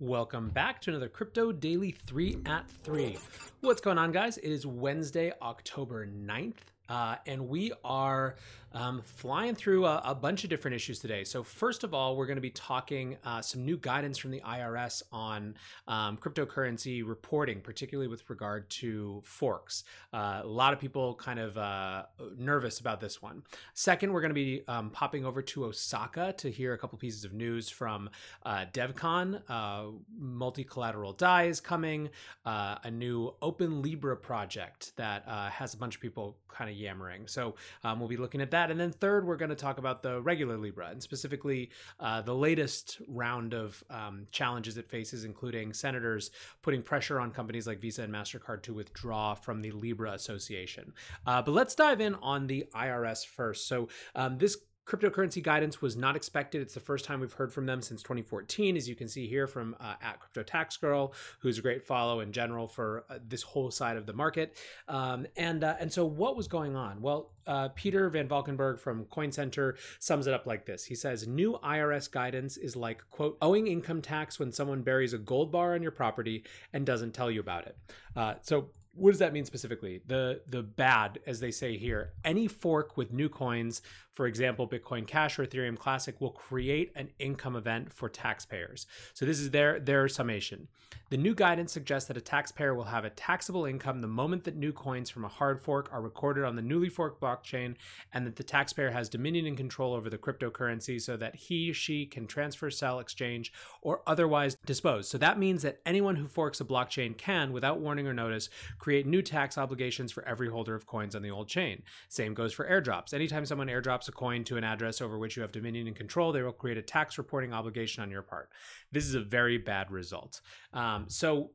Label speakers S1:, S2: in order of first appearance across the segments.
S1: Welcome back to another Crypto Daily 3 at 3. What's going on, guys? It is Wednesday, October 9th. Uh, and we are um, flying through a, a, bunch of different issues today. So, first of all, we're going to be talking uh, some new guidance from the IRS on um, cryptocurrency reporting, particularly with regard to forks. Uh, a lot of people kind of uh, nervous about this one. Second, we're going to be um, popping over to Osaka to hear a couple pieces of news from uh, DevCon. Uh, Multi collateral DAI is coming, a new Open Libra project that has a bunch of people kind of yammering. So, um, we'll be looking at that. And then third, we're going to talk about the regular Libra and specifically uh, the latest round of um, challenges it faces, including senators putting pressure on companies like Visa and MasterCard to withdraw from the Libra Association. Uh, but let's dive in on the IRS first. So um, this Cryptocurrency guidance was not expected. It's the first time we've heard from them since 2014, as you can see here from uh, at Crypto Tax Girl, who's a great follow in general for uh, this whole side of the market. Um, and uh, and so what was going on? Well, uh, Peter Van Valkenburgh from Coin Center sums it up like this. He says, "New IRS guidance is like quote owing income tax when someone buries a gold bar on your property and doesn't tell you about it." Uh, so what does that mean specifically? The the bad, as they say here, any fork with new coins, for example, Bitcoin Cash or Ethereum Classic, will create an income event for taxpayers. So this is their their summation. The new guidance suggests that a taxpayer will have a taxable income the moment that new coins from a hard fork are recorded on the newly forked blockchain, and that the taxpayer has dominion and control over the cryptocurrency, so that he she can transfer, sell, exchange, or otherwise dispose. So that means that anyone who forks a blockchain can, without warning or notice create new tax obligations for every holder of coins on the old chain. Same goes for airdrops. Anytime someone airdrops a coin to an address over which you have dominion and control, they will create a tax reporting obligation on your part. This is a very bad result. Um, so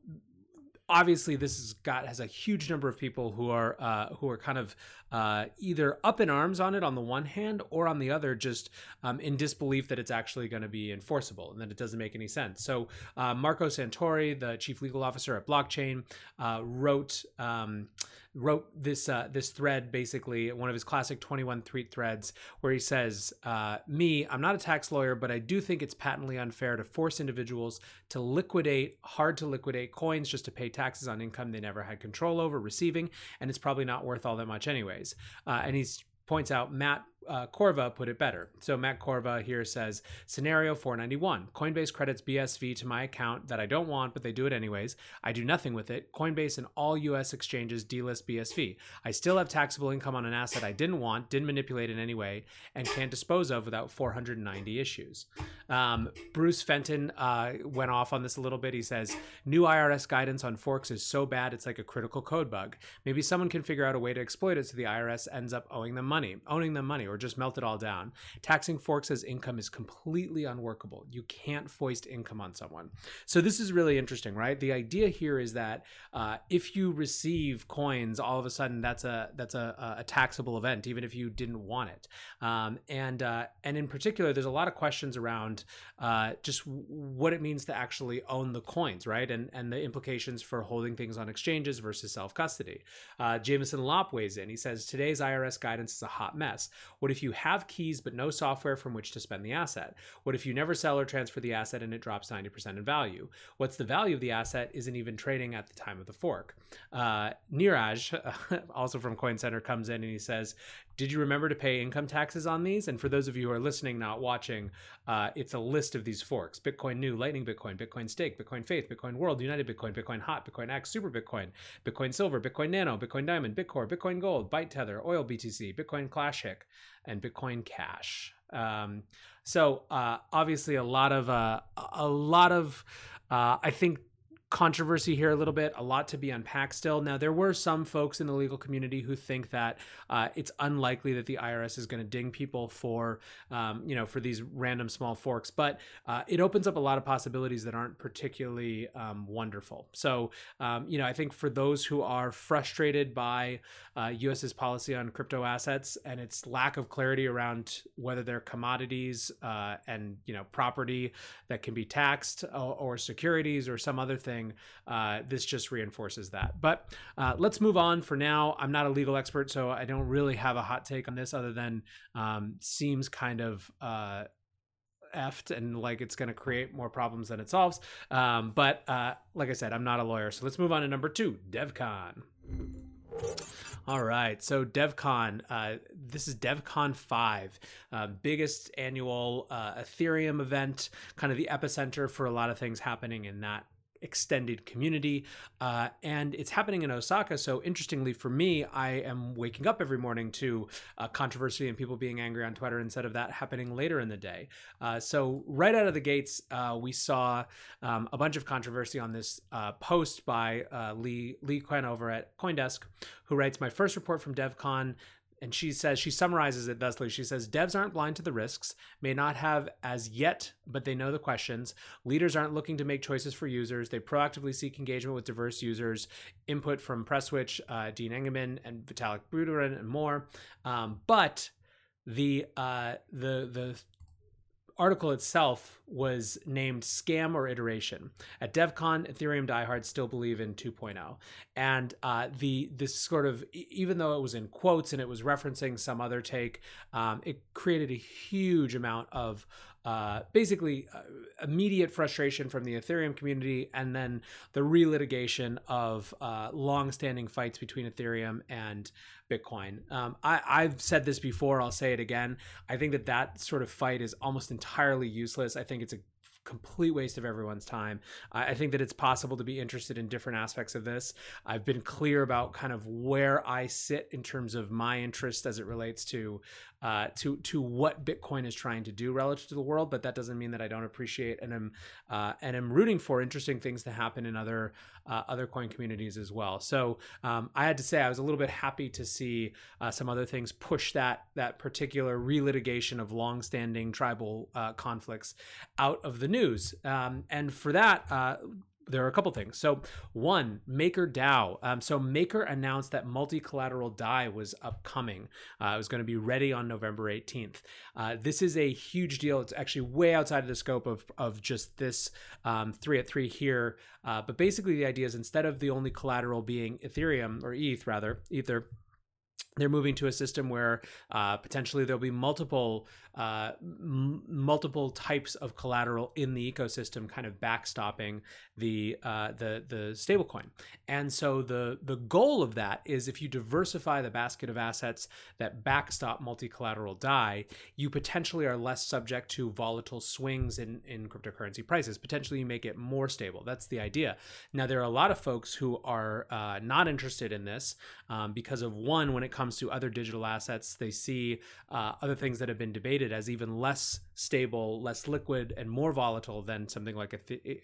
S1: obviously this has got has a huge number of people who are uh, who are kind of uh, either up in arms on it on the one hand or on the other just um, in disbelief that it's actually going to be enforceable and that it doesn't make any sense so uh, marco santori the chief legal officer at blockchain uh, wrote um, wrote this uh, this thread basically one of his classic 21 tweet threads where he says uh, me i'm not a tax lawyer but i do think it's patently unfair to force individuals to liquidate hard to liquidate coins just to pay taxes on income they never had control over receiving and it's probably not worth all that much anyways. Uh, and he's points out matt uh, Corallo put it better. So Matt Corallo here says scenario 491 Coinbase credits BSV to my account that I don't want, but they do it anyways. I do nothing with it. Coinbase and all US exchanges delist BSV. I still have taxable income on an asset I didn't want, didn't manipulate in any way, and can't dispose of without 490 issues. Um, Bruce Fenton uh, went off on this a little bit. He says new IRS guidance on forks is so bad it's like a critical code bug. Maybe someone can figure out a way to exploit it so the IRS ends up owing them money, owning them money or just melt it all down. Taxing forks as income is completely unworkable. You can't foist income on someone. So this is really interesting, right? The idea here is that uh, if you receive coins, all of a sudden that's a that's a, a taxable event, even if you didn't want it. Um, and uh, and in particular, there's a lot of questions around uh, just what it means to actually own the coins, right? And and the implications for holding things on exchanges versus self custody. Uh, Jameson Lopp weighs in. He says today's IRS guidance is a hot mess. What if you have keys but no software from which to spend the asset? What if you never sell or transfer the asset and it drops 90% in value? What's the value of the asset isn't even trading at the time of the fork? Uh, Neeraj, also from Coin Center, comes in and he says, did you remember to pay income taxes on these? And for those of you who are listening, not watching, uh, it's a list of these forks Bitcoin New, Lightning Bitcoin, Bitcoin Stake, Bitcoin Faith, Bitcoin World, United Bitcoin, Bitcoin Hot, Bitcoin X, Super Bitcoin, Bitcoin Silver, Bitcoin Nano, Bitcoin Diamond, Bitcore, Bitcoin Gold, Byte Tether, Oil BTC, Bitcoin Clash Classic, and Bitcoin Cash. Um, so uh, obviously, a lot of uh, a lot of uh, I think controversy here a little bit, a lot to be unpacked still. Now, there were some folks in the legal community who think that uh, it's unlikely that the IRS is going to ding people for, um, you know, for these random small forks, but uh, it opens up a lot of possibilities that aren't particularly um, wonderful. So, um, you know, I think for those who are frustrated by uh, US's policy on crypto assets and its lack of clarity around whether they're commodities uh, and, you know, property that can be taxed or, or securities or some other thing uh, this just reinforces that. But uh, let's move on for now. I'm not a legal expert, so I don't really have a hot take on this other than um, seems kind of. Uh, effed and like it's going to create more problems than it solves. Um, but uh, like I said, I'm not a lawyer, so let's move on to number two, DevCon. All right, so DevCon, uh, this is DevCon 5, uh, biggest annual uh, Ethereum event, kind of the epicenter for a lot of things happening in that extended community. Uh, and it's happening in Osaka. So, interestingly for me, I am waking up every morning to uh, controversy and people being angry on Twitter instead of that happening later in the day. Uh, so, right out of the gates, uh, we saw um, a bunch of controversy on this uh, post by uh, Leigh, Leigh Cuen over at Coindesk, who writes My first report from DevCon and she says she summarizes it thusly. She says devs aren't blind to the risks may not have as yet but they know the questions. Leaders aren't looking to make choices for users. They proactively seek engagement with diverse users. Input from presswitch uh, dean Eigenmann and vitalik buterin and more. Um, but the uh, the the article itself was named Scam or Iteration. At DevCon, Ethereum diehards still believe in 2.0. And uh, the this sort of, even though it was in quotes and it was referencing some other take, um, it created a huge amount of uh, basically uh, immediate frustration from the Ethereum community, and then the relitigation of uh, long-standing fights between Ethereum and Bitcoin. Um, I, I've said this before. I'll say it again. I think that that sort of fight is almost entirely useless. I think it's a complete waste of everyone's time. I think that it's possible to be interested in different aspects of this. I've been clear about kind of where I sit in terms of my interest as it relates to uh, to to what Bitcoin is trying to do relative to the world, but that doesn't mean that I don't appreciate and am uh, and am rooting for interesting things to happen in other uh, other coin communities as well. So um, I had to say I was a little bit happy to see uh, some other things push that that particular relitigation of longstanding tribal uh, conflicts out of the news, um, and for that uh, there are a couple things. So, one, Maker DAO. Um, so, Maker announced that multi collateral DAI was upcoming. Uh, it was going to be ready on November 18th. Uh, this is a huge deal. It's actually way outside of the scope of, of just this um, three at three here. Uh, but basically, the idea is instead of the only collateral being Ethereum or ETH, rather, Ether they're moving to a system where uh, potentially there'll be multiple uh, m- multiple types of collateral in the ecosystem, kind of backstopping the uh, the the stablecoin. And so the the goal of that is if you diversify the basket of assets that backstop multi-collateral DAI, you potentially are less subject to volatile swings in in cryptocurrency prices. Potentially, you make it more stable. That's the idea. Now, there are a lot of folks who are uh, not interested in this um, because of one, when it comes to other digital assets, they see uh, other things that have been debated as even less stable, less liquid, and more volatile than something like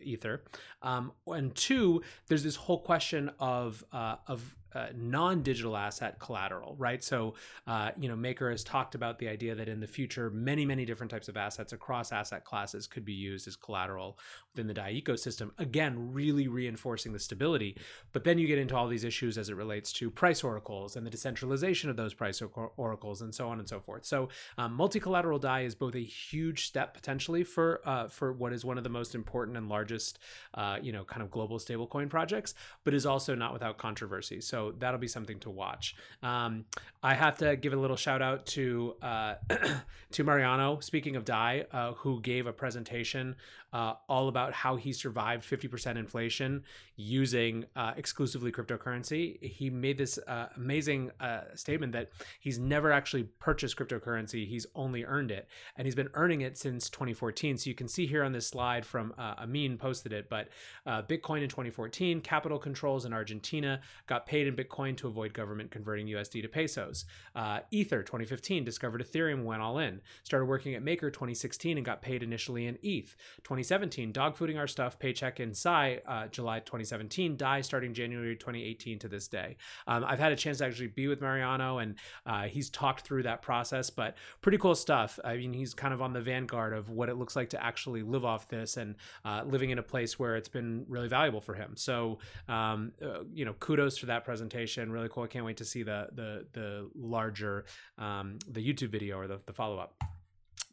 S1: Ether. Um, and two, there's this whole question of uh, of uh, non-digital asset collateral, right? So, uh, you know, Maker has talked about the idea that in the future, many, many different types of assets across asset classes could be used as collateral within the DAI ecosystem. Again, really reinforcing the stability. But then you get into all these issues as it relates to price oracles and the decentralization of those price or- oracles and so on and so forth. So, um, multi-collateral DAI is both a huge step potentially for uh, for what is one of the most important and largest, uh, you know, kind of global stablecoin projects, but is also not without controversy. So so that'll be something to watch. Um, I have to give a little shout out to uh, to Mariano. Speaking of Dai, uh, who gave a presentation uh, all about how he survived 50% inflation using uh, exclusively cryptocurrency. He made this uh, amazing uh, statement that he's never actually purchased cryptocurrency; he's only earned it, and he's been earning it since 2014. So you can see here on this slide from Amin posted it, but Bitcoin in 2014, capital controls in Argentina got paid in Bitcoin to avoid government converting USD to pesos. Uh, Ether 2015 discovered Ethereum, went all in. Started working at Maker 2016 and got paid initially in ETH. 2017, dogfooding our stuff, paycheck in Sai, uh, July 2017, DAI starting January 2018 to this day. Um, I've had a chance to actually be with Mariano and uh, he's talked through that process, but pretty cool stuff. I mean, he's kind of on the vanguard of what it looks like to actually live off this and uh, living in a place where it's been really valuable for him. So, um, uh, you know, kudos for that presentation presentation. Really cool. I can't wait to see the the the larger um, the YouTube video or the, the follow up.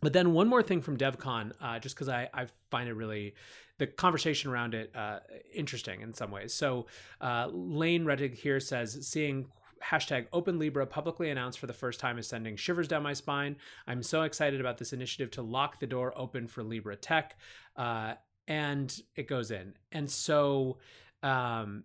S1: But then one more thing from DevCon, uh, just because I, I find it really the conversation around it uh, interesting in some ways. So uh, Lane Rettig here says seeing hashtag Open Libra publicly announced for the first time is sending shivers down my spine. I'm so excited about this initiative to lock the door open for Libra tech. Uh, and it goes in. And so um,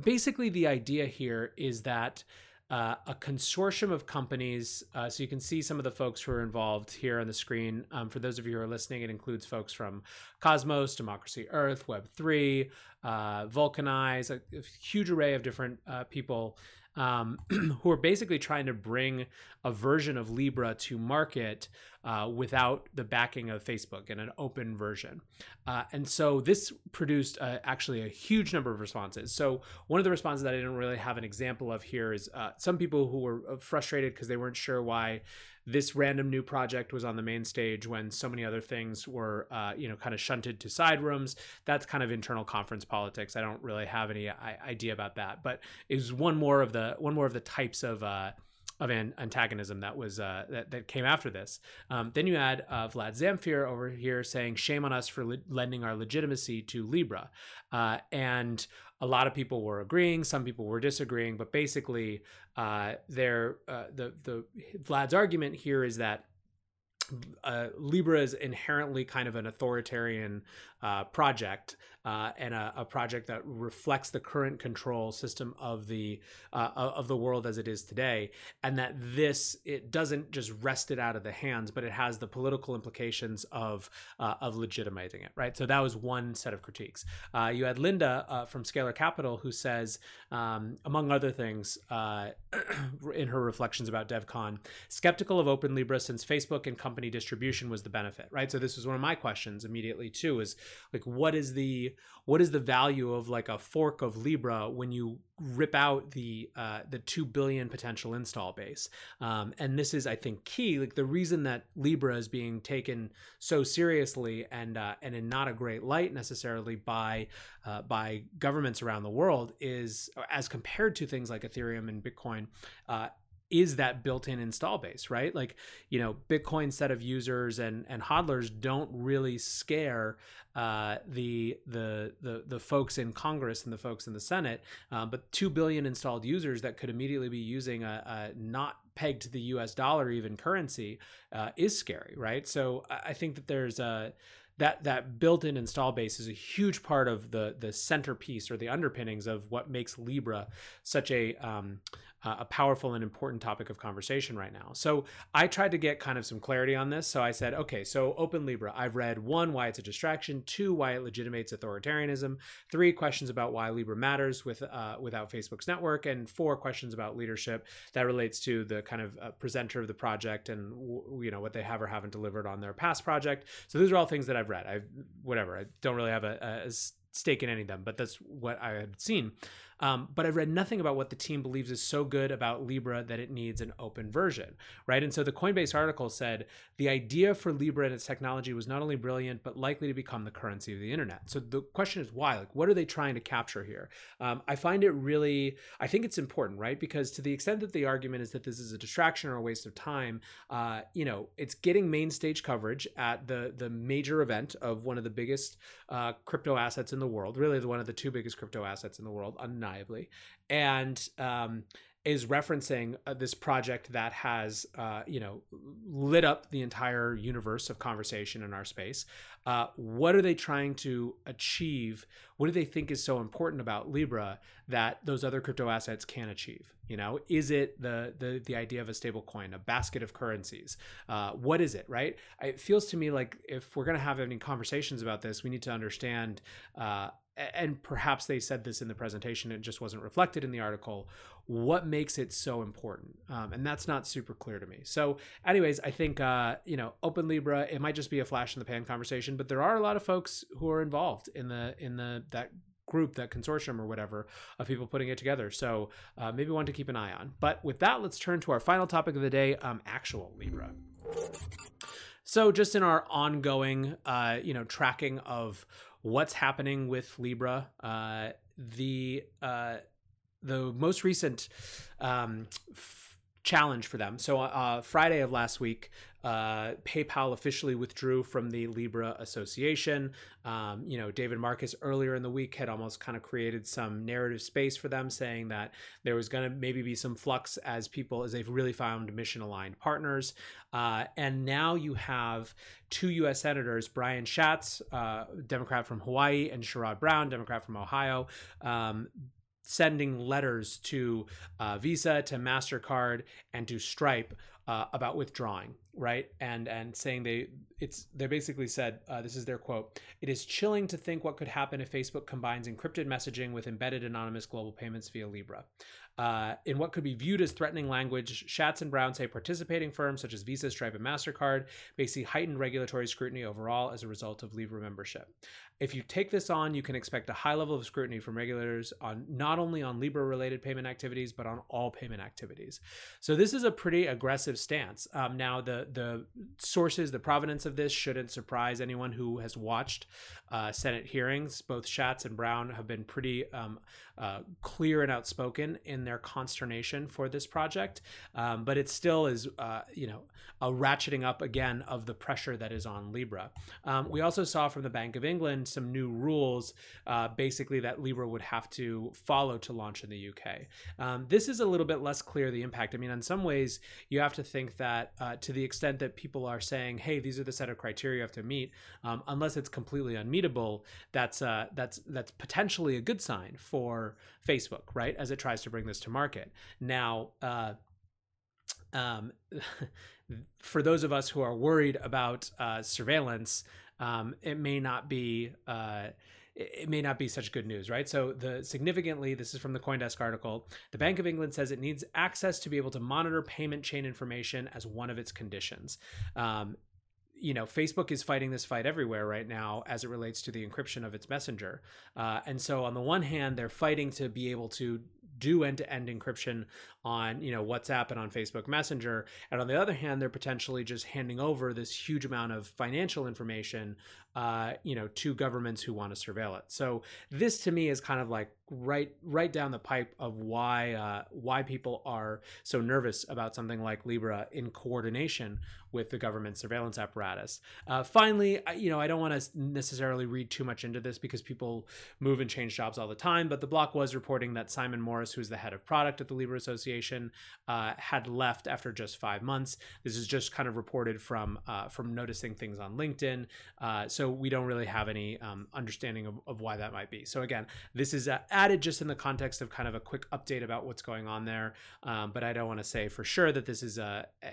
S1: basically, the idea here is that uh, a consortium of companies. Uh, so you can see some of the folks who are involved here on the screen. Um, for those of you who are listening, it includes folks from Cosmos, Democracy Earth, Web3, uh, Vulcanize, a, a, huge array of different uh, people um, who are basically trying to bring a version of Libra to market uh, without the backing of Facebook in an open version. Uh, and so this produced uh, actually a huge number of responses. So one of the responses that I didn't really have an example of here is uh, some people who were uh, frustrated because they weren't sure why this random new project was on the main stage when so many other things were, uh, you know, kind of shunted to side rooms. That's kind of internal conference politics. I don't really have any idea about that, but it was one more of the one more of the types of uh, of an antagonism that was uh, that, that came after this. Um, then you add uh, Vlad Zamfir over here saying, "Shame on us for le- lending our legitimacy to Libra," uh, and a lot of people were agreeing, some people were disagreeing, but basically, uh, there uh, the the Vlad's argument here is that uh, Libra is inherently kind of an authoritarian uh, project uh, and a, a, project that reflects the current control system of the uh, of the world as it is today, and that this it doesn't just wrest it out of the hands, but it has the political implications of uh, of legitimizing it. Right. So that was one set of critiques. Uh, you had Linda from Scalar Capital who says, um, among other things, in her reflections about DevCon, skeptical of Open Libra since Facebook and company distribution was the benefit. Right. So this was one of my questions immediately too. Is like what is the what is the value of like a fork of libra when you rip out the uh, the 2 billion potential install base um, and this is i think key like the reason that libra is being taken so seriously and uh, and in not a great light necessarily by uh, by governments around the world is as compared to things like ethereum and bitcoin uh, is that built-in install base, right? Like, you know, Bitcoin set of users and and hodlers don't really scare uh, the the the the folks in Congress and the folks in the Senate, uh, but two billion installed users that could immediately be using a, a not pegged to the U.S. dollar even currency uh, is scary, right? So I think that there's a that that built-in install base is a huge part of the the centerpiece or the underpinnings of what makes Libra such a um, uh, a powerful and important topic of conversation right now. So I tried to get kind of some clarity on this. So I said, okay, so Open Libra, I've read one, why it's a distraction, two, why it legitimates authoritarianism, three, questions about why Libra matters with uh, without Facebook's network, and four, questions about leadership that relates to the kind of uh, presenter of the project and you know what they have or haven't delivered on their past project. So those are all things that I've read. I whatever. I don't really have a, a stake in any of them, but that's what I had seen. Um, but I've read nothing about what the team believes is so good about Libra that it needs an open version, right? And so the Coinbase article said the idea for Libra and its technology was not only brilliant, but likely to become the currency of the internet. So the question is why? Like, what are they trying to capture here? Um, I find it really, I think it's important, right? Because to the extent that the argument is that this is a distraction or a waste of time, uh, you know, it's getting main stage coverage at the the major event of one of the biggest uh, crypto assets in the world, really the one of the two biggest crypto assets in the world, undeniably, and um, is referencing uh, this project that has, uh, you know, lit up the entire universe of conversation in our space. Uh, what are they trying to achieve? What do they think is so important about Libra that those other crypto assets can achieve? You know, is it the the the idea of a stable coin, a basket of currencies? Uh, what is it? Right? It feels to me like if we're going to have any conversations about this, we need to understand uh, and perhaps they said this in the presentation it just wasn't reflected in the article what makes it so important? Um, and that's not super clear to me. So anyways i think uh, you know open libra it might just be a flash in the pan conversation but there are a lot of folks who are involved in the in the that group that consortium or whatever of people putting it together. So uh, maybe one to keep an eye on. But with that let's turn to our final topic of the day um, actual libra. So just in our ongoing uh, you know tracking of what's happening with Libra. Uh, the uh, the most recent um, challenge for them. So uh, Friday of last week, uh, PayPal officially withdrew from the Libra Association. Um, you know, David Marcus earlier in the week had almost kind of created some narrative space for them, saying that there was going to maybe be some flux as people, as they've really found mission aligned partners. Uh, and now you have two U.S. senators, Brian Schatz, uh, Democrat from Hawaii, and Sherrod Brown, Democrat from Ohio. Um, sending letters to uh, Visa, to Mastercard, and to Stripe uh, about withdrawing, right? And and saying they it's they basically said uh, this is their quote: "It is chilling to think what could happen if Facebook combines encrypted messaging with embedded anonymous global payments via Libra." Uh, in what could be viewed as threatening language, Schatz and Brown say participating firms such as Visa, Stripe, and MasterCard may see heightened regulatory scrutiny overall as a result of Libra membership. If you take this on, you can expect a high level of scrutiny from regulators on not only on Libra related payment activities, but on all payment activities. So this is a pretty aggressive stance. Um, now, the, the sources, the provenance of this shouldn't surprise anyone who has watched uh, Senate hearings. Both Schatz and Brown have been pretty um, uh, clear and outspoken in their consternation for this project, um, but it still is, uh, you know, a ratcheting up again of the pressure that is on Libra. Um, we also saw from the Bank of England some new rules, uh, basically that Libra would have to follow to launch in the UK. Um, this is a little bit less clear the impact. I mean, in some ways, you have to think that uh, to the extent that people are saying, "Hey, these are the set of criteria you have to meet," um, unless it's completely unmeetable, that's uh, that's that's potentially a good sign for Facebook, right? As it tries to bring this to market. Now, uh, um, for those of us who are worried about uh, surveillance, um, it may not be. Uh, it may not be such good news, right? So the significantly, this is from the CoinDesk article. The Bank of England says it needs access to be able to monitor payment chain information as one of its conditions. Um, you know, Facebook is fighting this fight everywhere right now as it relates to the encryption of its messenger. Uh, and so, on the one hand, they're fighting to be able to do end-to-end encryption on you know WhatsApp and on Facebook Messenger, and on the other hand, they're potentially just handing over this huge amount of financial information, uh, you know, to governments who want to surveil it. So this to me is kind of like right right down the pipe of why uh, why people are so nervous about something like Libra in coordination with the government surveillance apparatus. Uh, finally, you know, I don't want to necessarily read too much into this because people move and change jobs all the time. But the block was reporting that Simon Morris, who's the head of product at the Libra Association, uh, had left after just five months. This is just kind of reported from uh, from noticing things on LinkedIn. Uh, so we don't really have any um, understanding of, of, why that might be. So again, this is uh, added just in the context of kind of a quick update about what's going on there. Um, but I don't want to say for sure that this is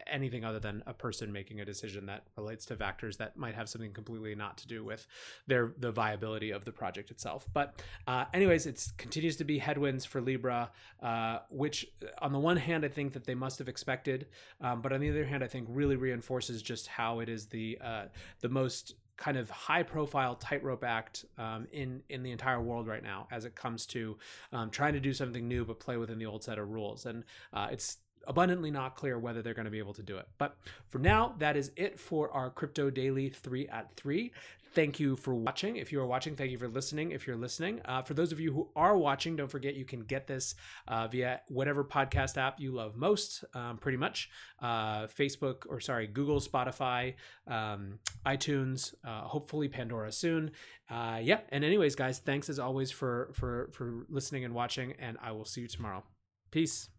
S1: anything other than a person making a decision that relates to factors that might have something completely not to do with their the viability of the project itself. But uh, anyways, it continues to be headwinds for Libra, uh, which on the one hand I think that they must have expected, um, but on the other hand I think really reinforces just how it is the uh, the most kind of high profile tightrope act um, in in the entire world right now as it comes to um, trying to do something new but play within the old set of rules. And uh, it's abundantly not clear whether they're going to be able to do it. But for now, that is it for our Crypto Daily 3 at 3 thank you for watching. If you are watching, thank you for listening. If you're listening, uh, for those of you who are watching, don't forget you can get this uh, via whatever podcast app you love most, um, pretty much uh, Facebook or sorry, Google, Spotify, um, iTunes, uh, hopefully Pandora soon. Uh, yeah. And anyways, guys, thanks as always for for for listening and watching, and I will see you tomorrow. Peace.